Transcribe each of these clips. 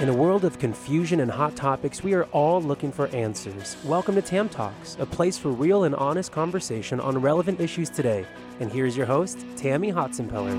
In a world of confusion and hot topics, we are all looking for answers. Welcome to Tam Talks, a place for real and honest conversation on relevant issues today. And here's your host, Tammy Hotsenpiller.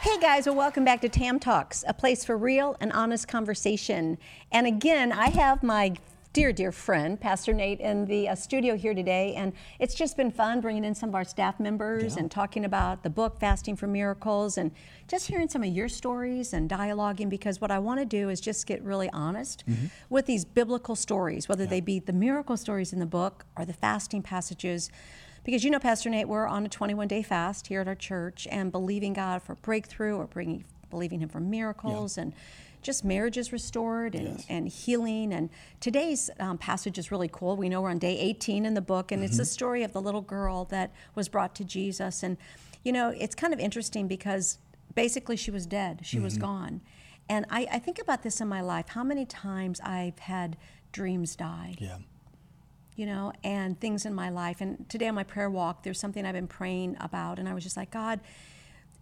Hey guys, well, welcome back to Tam Talks, a place for real and honest conversation. And again, I have my dear, dear friend, Pastor Nate, in the uh, studio here today. And it's just been fun bringing in some of our staff members Yeah. and talking about the book, Fasting for Miracles, and just hearing some of your stories and dialoguing because what I want to do is just get really honest Mm-hmm. with these biblical stories, whether they be the miracle stories in the book or the fasting passages. Because you know, Pastor Nate, we're on a 21 day fast here at our church and believing God for breakthrough or bringing, believing Him for miracles and just marriages restored and, Yes. and healing. And today's um, passage is really cool. We know we're on day 18 in the book, and it's the story of the little girl that was brought to Jesus. And, you know, it's kind of interesting because basically she was dead, she was gone. And I, I think about this in my life how many times I've had dreams die Yeah. you know, and things in my life. And today on my prayer walk, there's something I've been praying about, and I was just like, God,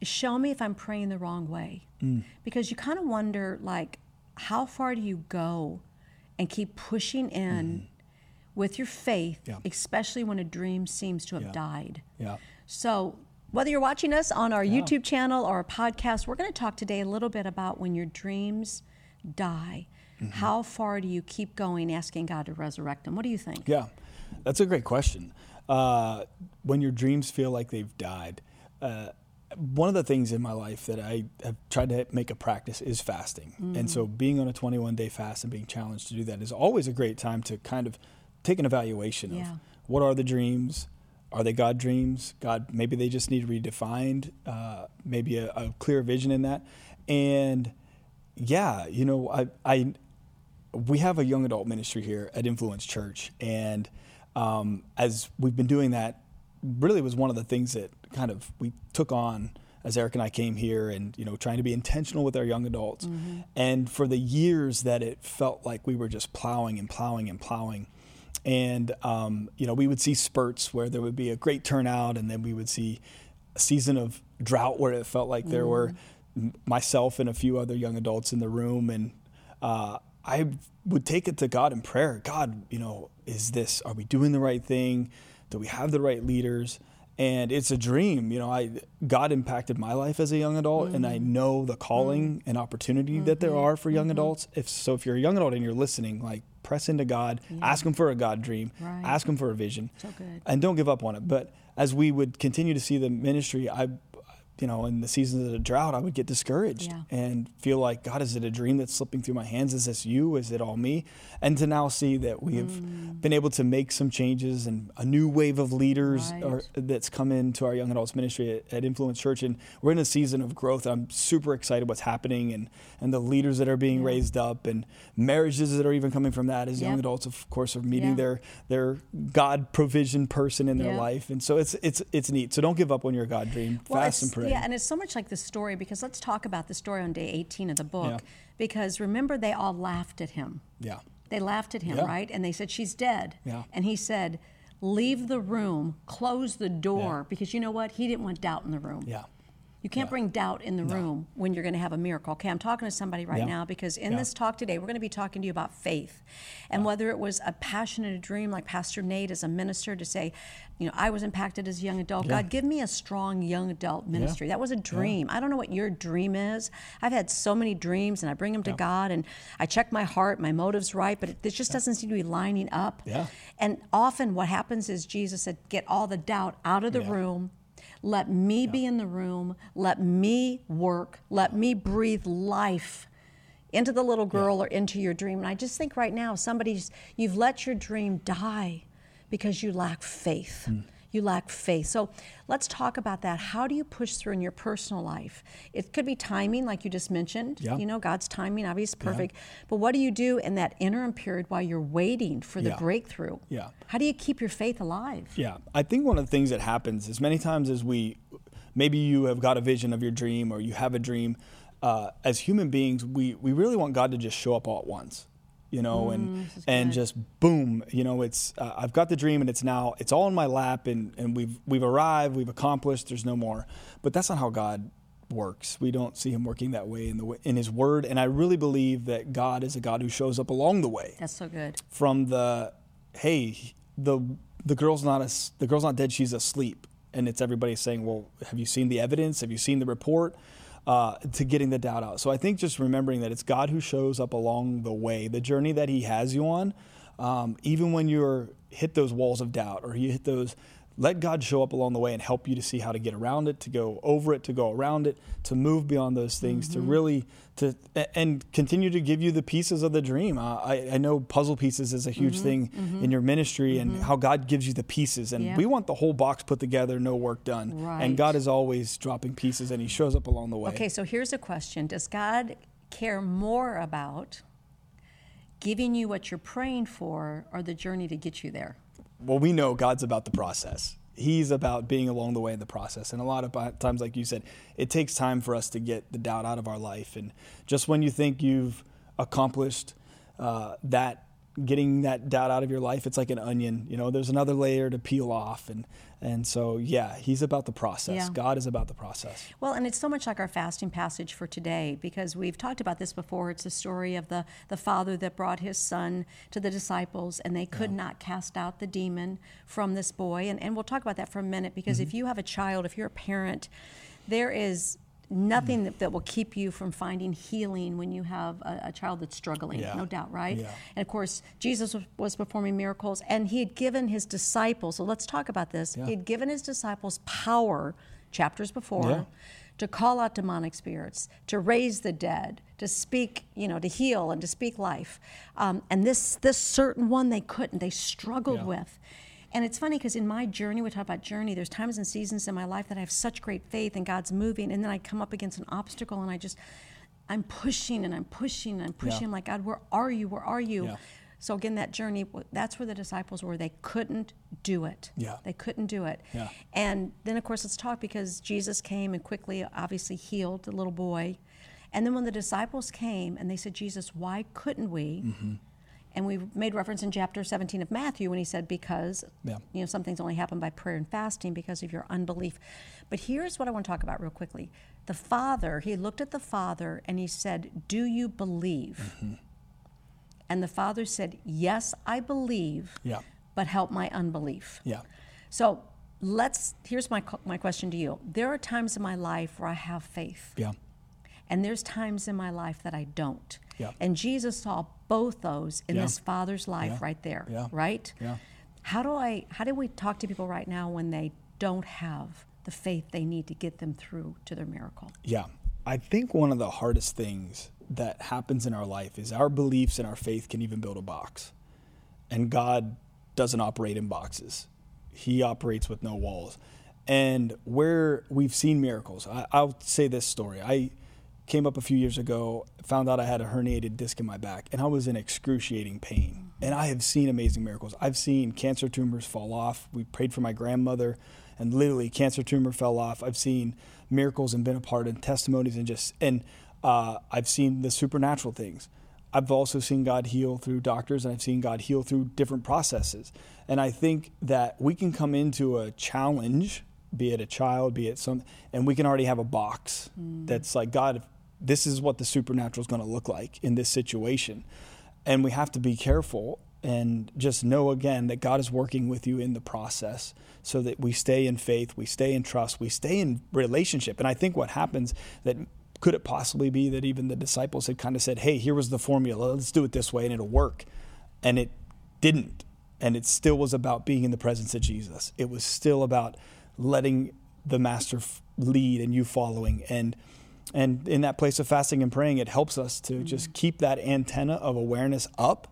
show me if I'm praying the wrong way. Mm. Because you kind of wonder, like, how far do you go and keep pushing in with your faith. Yeah. especially when a dream seems to have Yeah. died? Yeah. So, whether you're watching us on our YouTube channel or a podcast, we're going to talk today a little bit about when your dreams die. Mm-hmm. How far do you keep going asking God to resurrect them? What do you think? Yeah. That's a great question. Uh, when your dreams feel like they've died, uh, one of the things in my life that I have tried to make a practice is fasting. And so being on a 21 day fast and being challenged to do that is always a great time to kind of take an evaluation Yeah. of what are the dreams? Are they God dreams? God, maybe they just need redefined, uh, maybe a, a clear vision in that. And yeah, you know, I, I, we have a young adult ministry here at Influence Church, and um, as we've been doing that, really was one of the things that kind of we took on as Eric and I came here, and you know, trying to be intentional with our young adults. And for the years that it felt like we were just plowing and plowing and plowing, and um, you know, we would see spurts where there would be a great turnout, and then we would see a season of drought where it felt like there were m- myself and a few other young adults in the room, and uh, I would take it to God in prayer. God, you know, is this? Are we doing the right thing? Do we have the right leaders? And it's a dream, you know. I God impacted my life as a young adult, and I mm-hmm. know the calling mm-hmm. and opportunity that there mm-hmm. are for young adults. If so, if you're a young adult and you're listening, like press into God, ask Him for a God dream, Right. ask Him for a vision, So good. and don't give up on it. But as we would continue to see the ministry, I, you know, in the seasons of the drought, I would get discouraged Yeah. and feel like, God, is it a dream that's slipping through my hands? Is this you? Is it all me? And to now see that we have Mm. been able to make some changes and a new wave of leaders Right. are, that's come into our young adults ministry at, at Influence Church, and we're in a season of growth. I'm super excited what's happening and and the leaders that are being Yeah. raised up and marriages that are even coming from that as young adults, of course, are meeting Yeah. their their God provision person in their life, and so it's it's it's neat. So don't give up on your God dream. Well, Fast and pray. Yeah, and it's so much like the story because let's talk about the story on day 18 of the book. Yeah. Because remember, they all laughed at him. yeah. They laughed at him, Yeah. right? And they said, She's dead. Yeah. And he said, Leave the room, close the door, because you know what? He didn't want doubt in the room. Yeah. You can't Yeah. bring doubt in the room when you're going to have a miracle. Okay, I'm talking to somebody right Yeah. now because in Yeah. this talk today, we're going to be talking to you about faith. And whether it was a passion and a dream, like Pastor Nate as a minister, to say, you know, I was impacted as a young adult. God, give me a strong young adult ministry. That was a dream. I don't know what your dream is. I've had so many dreams and I bring them to God and I check my heart, my motive's right, but it, it just doesn't seem to be lining up. Yeah. And often what happens is Jesus said, get all the doubt out of the room. Let me be in the room. Let me work. Let me breathe life into the little girl or into your dream. And I just think right now, somebody's, you've let your dream die because you lack faith. Hmm. You lack faith. So let's talk about that. How do you push through in your personal life? It could be timing, like you just mentioned. Yeah. You know, God's timing, obviously, is perfect. But what do you do in that interim period while you're waiting for the Yeah. breakthrough? Yeah. How do you keep your faith alive? Yeah, I think one of the things that happens as many times as we, maybe you have got a vision of your dream or you have a dream. Uh, as human beings, we we really want God to just show up all at once. You know, and and good. just boom, you know, it's uh, I've got the dream and it's now it's all in my lap and and we've we've arrived, we've accomplished. There's no more, but that's not how God works. We don't see Him working that way in the in His Word, and I really believe that God is a God who shows up along the way That's so good. from the hey the the girl's not as the girl's not dead she's asleep and it's everybody saying well have you seen the evidence have you seen the report uh, to getting the doubt out. So i think just remembering that it's god who shows up along the way the journey that he has you on um, even when you're hit those walls of doubt or you hit those let God show up along the way and help you to see how to get around it, to go over it, to go around it, to move beyond those things, to mm-hmm. really to and continue to give you the pieces of the dream. Uh, I, I know puzzle pieces is a huge mm-hmm. thing mm-hmm. in your ministry, and how God gives you the pieces, and Yeah. we want the whole box put together, no work done. Right. And God is always dropping pieces, and He shows up along the way. Okay, so here's a question Does God care more about giving you what you're praying for or the journey to get you there? Well, we know God's about the process. He's about being along the way in the process. And a lot of times, like you said, it takes time for us to get the doubt out of our life. And just when you think you've accomplished uh, that, getting that doubt out of your life, it's like an onion. You know, there's another layer to peel off. And, and so, yeah, He's about the process. Yeah. God is about the process. Well, and it's so much like our fasting passage for today because we've talked about this before. It's the story of the, the father that brought his son to the disciples and they could not cast out the demon from this boy. And, and we'll talk about that for a minute because mm-hmm. if you have a child, if you're a parent, there is nothing that, that will keep you from finding healing when you have a, a child that's struggling, Yeah. no doubt, right? Yeah. And of course, Jesus was, was performing miracles and he had given his disciples, so let's talk about this. Yeah. He had given his disciples power, chapters before, to call out demonic spirits, to raise the dead, to speak, you know, to heal and to speak life. Um, and this, this certain one they couldn't, they struggled with. And it's funny because in my journey, we talk about journey, there's times and seasons in my life that I have such great faith and God's moving, and then I come up against an obstacle and I just, I'm pushing and I'm pushing and I'm pushing. Yeah. I'm like, God, where are you? Where are you? Yeah. So again, that journey, that's where the disciples were. They couldn't do it. Yeah. They couldn't do it. Yeah. And then, of course, let's talk because Jesus came and quickly, obviously, healed the little boy. And then when the disciples came and they said, Jesus, why couldn't we? Mm-hmm. And we made reference in chapter 17 of Matthew when he said, because, Yeah. you know, some things only happen by prayer and fasting because of your unbelief. But here's what I want to talk about real quickly. The Father, he looked at the Father and he said, Do you believe? Mm-hmm. And the Father said, Yes, I believe, Yeah. but help my unbelief. Yeah. So let's, here's my, my question to you. There are times in my life where I have faith, Yeah. and there's times in my life that I don't. Yeah. And Jesus saw both those in Yeah. this father's life Yeah. right there, Yeah. right? Yeah. How do I, how do we talk to people right now when they don't have the faith they need to get them through to their miracle? Yeah. I think one of the hardest things that happens in our life is our beliefs and our faith can even build a box. And God doesn't operate in boxes, He operates with no walls. And where we've seen miracles, I, I'll say this story. I came up a few years ago, found out I had a herniated disc in my back, and I was in excruciating pain. And I have seen amazing miracles. I've seen cancer tumors fall off. We prayed for my grandmother, and literally, cancer tumor fell off. I've seen miracles and been a part of testimonies, and just and uh, I've seen the supernatural things. I've also seen God heal through doctors, and I've seen God heal through different processes. And I think that we can come into a challenge, be it a child, be it some, and we can already have a box that's like, God, this is what the supernatural is going to look like in this situation. And we have to be careful and just know again that God is working with you in the process so that we stay in faith, we stay in trust, we stay in relationship. And I think what happens that could it possibly be that even the disciples had kind of said, "Hey, here was the formula. Let's do it this way and it'll work." And it didn't. And it still was about being in the presence of Jesus. It was still about letting the master lead and you following and and in that place of fasting and praying it helps us to just mm-hmm. keep that antenna of awareness up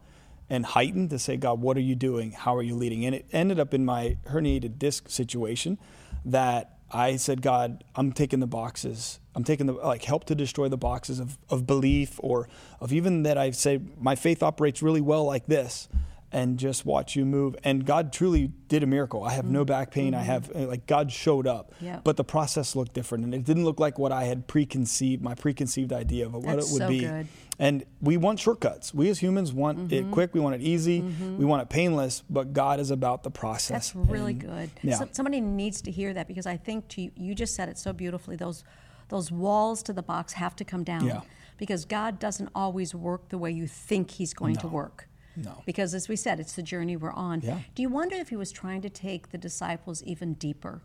and heightened to say god what are you doing? How are you leading? And it ended up in my herniated disc situation that i said god i'm taking the boxes. I'm taking the like help to destroy the boxes of, of belief or of even that i say my faith operates really well like this and just watch you move and god truly did a miracle i have no mm-hmm. back pain i mm-hmm. have uh, like god showed up Yeah. but the process looked different and it didn't look like what i had preconceived my preconceived idea of what That's it would so be good. And we want shortcuts. We as humans want Mm-hmm. it quick. We want it easy. Mm-hmm. We want it painless. But God is about the process. That's really And- good. Yeah. So- somebody needs to hear that because I think to you, you just said it so beautifully. Those those walls to the box have to come down Yeah. because God doesn't always work the way you think He's going to work. No. Because as we said, it's the journey we're on. Yeah. Do you wonder if He was trying to take the disciples even deeper?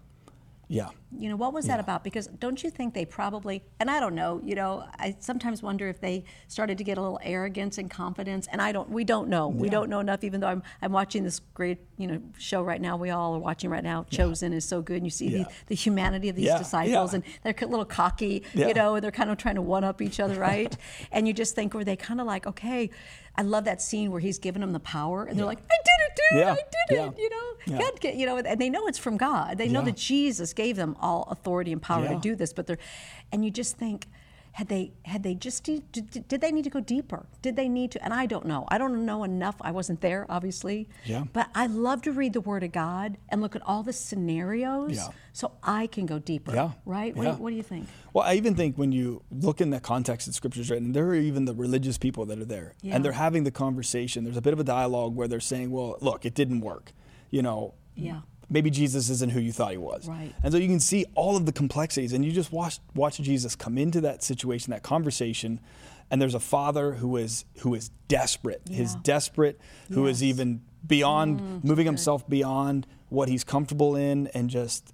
Yeah. You know, what was that Yeah. about? Because don't you think they probably, and I don't know, you know, I sometimes wonder if they started to get a little arrogance and confidence, and I don't, we don't know. We don't know enough, even though I'm, I'm watching this great, you know, show right now. We all are watching right now. Chosen is so good. And you see Yeah. the, the humanity of these Yeah, disciples, yeah. and they're a little cocky, Yeah. you know, and they're kind of trying to one up each other, right? and you just think, were they kind of like, okay, I love that scene where he's giving them the power, and they're like, I did dude, Yeah, I did yeah. it, you know, Yeah. God, get- you know, and they know it's from God. They know that Jesus gave them all authority and power to do this, but they're, and you just think, had they had they just did, did they need to go deeper? Did they need to? And I don't know. I don't know enough. I wasn't there, obviously. Yeah. But I love to read the Word of God and look at all the scenarios, Yeah. so I can go deeper. Yeah. Right. What, Yeah. Do you, what do you think? Well, I even think when you look in the context that scripture's written, there are even the religious people that are there. Yeah. And they're having the conversation. There's a bit of a dialogue where they're saying, well, look, it didn't work. You know, Yeah. Maybe Jesus isn't who you thought he was. Right. And so you can see all of the complexities and you just watch watch Jesus come into that situation, that conversation, and there's a father who is who is desperate. He's Yeah. desperate, who is Yes. even beyond mm, moving himself beyond what he's comfortable in and just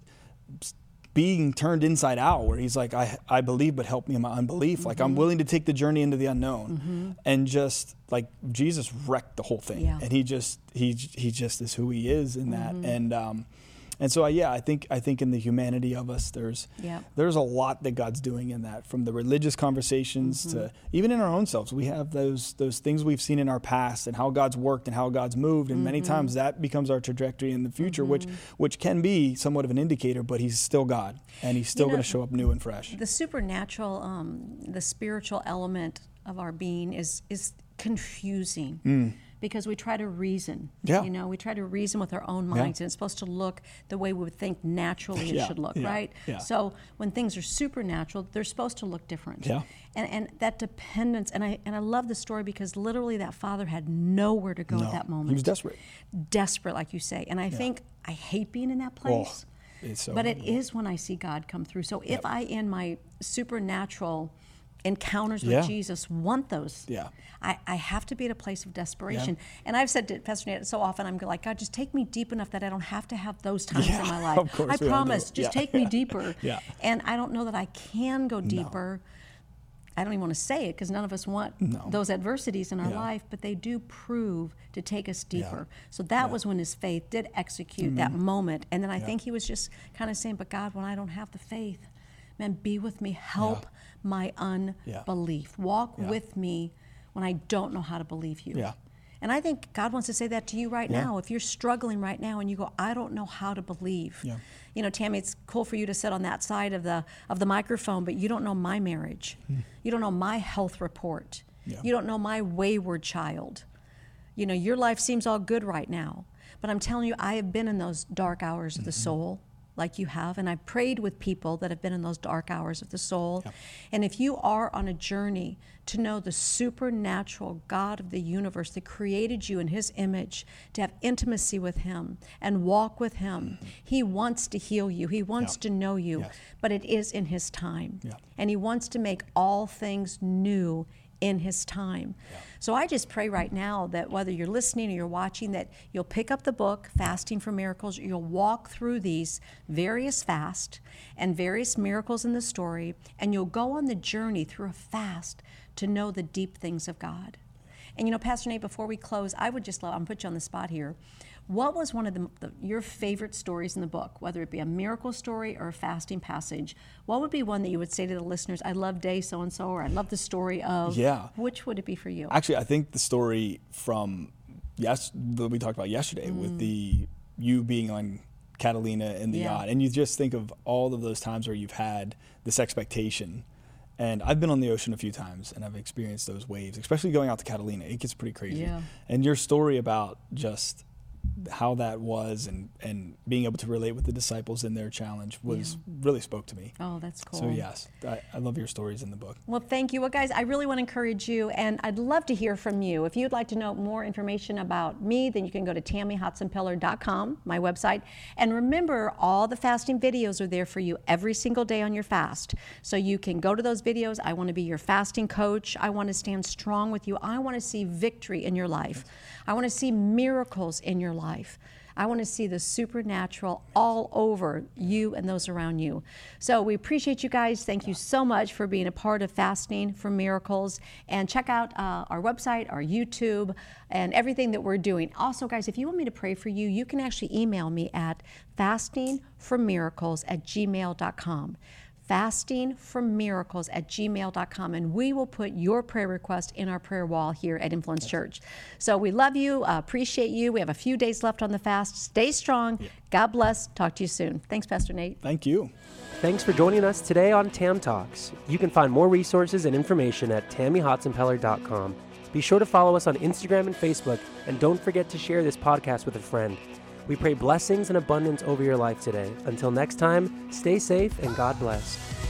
being turned inside out where he's like I, I believe but help me in my unbelief like Mm-hmm. i'm willing to take the journey into the unknown and just like jesus wrecked the whole thing Yeah. and he just he he just is who he is in that Mm-hmm. and um and so yeah i think i think in the humanity of us there's Yeah. there's a lot that god's doing in that from the religious conversations Mm-hmm. to even in our own selves we have those those things we've seen in our past and how god's worked and how god's moved and Mm-hmm. many times that becomes our trajectory in the future which which can be somewhat of an indicator but he's still god and he's still know, going to show up new and fresh The supernatural, um, the spiritual element of our being is is confusing because we try to reason. Yeah. You know, we try to reason with our own minds, and it's supposed to look the way we would think naturally it Yeah, should look, yeah, right? yeah. So when things are supernatural, they're supposed to look different. Yeah. And and that dependence, and I and I love the story because literally that father had nowhere to go No, at that moment. he was desperate desperate, like you say. And I think I hate being in that oh, place. it's so but it is when I see God come through. So if I, in my supernatural encounters with Yeah. Jesus, want those, Yeah. I, I have to be at a place of desperation. And I've said to Pastor Nate so often, I'm like, God, just take me deep enough that I don't have to have those times Yeah, in my life. of course I we all do. promise, just Yeah. take me deeper. Yeah. And I don't know that I can go deeper. I don't even want to say it because none of us want No. those adversities in our Yeah. life, but they do prove to take us deeper. So that was when his faith did execute that Mm-hmm. moment. And then I think he was just kind of saying, But God, when I don't have the faith, man, be with me. Help my Yeah. unbelief. Walk Yeah. with me when I don't know how to believe you. Yeah. And I think God wants to say that to you right Yeah. now. If you're struggling right now and you go, I don't know how to believe. Yeah. You know, Tammy, it's cool for you to sit on that side of the of the microphone, but you don't know my marriage. You don't know my health report. Hmm. Yeah. You don't know my wayward child. You know, your life seems all good right now. But I'm telling you, I have been in those dark hours of the Mm-hmm. soul like you have, and I've prayed with people that have been in those dark hours of the soul. And if you are on a journey to know the supernatural God of the universe that created you in His image, to have intimacy with Him and walk with Him, He wants to heal you, He wants to know you, Yes. but it is in His time. And He wants to make all things new in his time. So I just pray right now that whether you're listening or you're watching, that you'll pick up the book, Fasting for Miracles, you'll walk through these various fasts and various miracles in the story, and you'll go on the journey through a fast to know the deep things of God. And you know, Pastor Nate, before we close, I would just love, I'm put you on the spot here. What was one of the, the, your favorite stories in the book, whether it be a miracle story or a fasting passage? What would be one that you would say to the listeners, I love day so and so, or I love the story of? Yeah. Which would it be for you? Actually, I think the story from yes that we talked about yesterday Mm. with the you being on Catalina in the Yeah. yacht, and you just think of all of those times where you've had this expectation. And I've been on the ocean a few times, and I've experienced those waves, especially going out to Catalina. It gets pretty crazy. Yeah. And your story about just how that was and and being able to relate with the disciples in their challenge was yeah. really spoke to me. Oh, that's cool. So yes, I, I, love your stories in the book. Well, thank you. Well, guys, I really want to encourage you, and I'd love to hear from you. If you'd like to know more information about me, then you can go to tammyhotsenpiller.com, my website, and remember, all the fasting videos are there for you every single day on your fast. So you can go to those videos. I want to be your fasting coach. I want to stand strong with you. I want to see victory in your life. I want to see miracles in your life. I want to see the supernatural all over you and those around you. So we appreciate you guys. Thank you so much for being a part of Fasting for Miracles. And check out uh, our website, our YouTube, and everything that we're doing. Also, guys, if you want me to pray for you, you can actually email me at fastingformiracles at gmail.com fasting for miracles at gmail.com and we will put your prayer request in our prayer wall here at influence church. So we love you uh, appreciate you. We have a few days left on the fast. Stay strong. Yeah. god bless. Talk to you soon. Thanks pastor nate. Thank you. Thanks for joining us today on tam talks. You can find more resources and information at tammyhotsenpiller.com be sure to follow us on instagram and facebook and don't forget to share this podcast with a friend we pray blessings and abundance over your life today. Until next time, stay safe and God bless.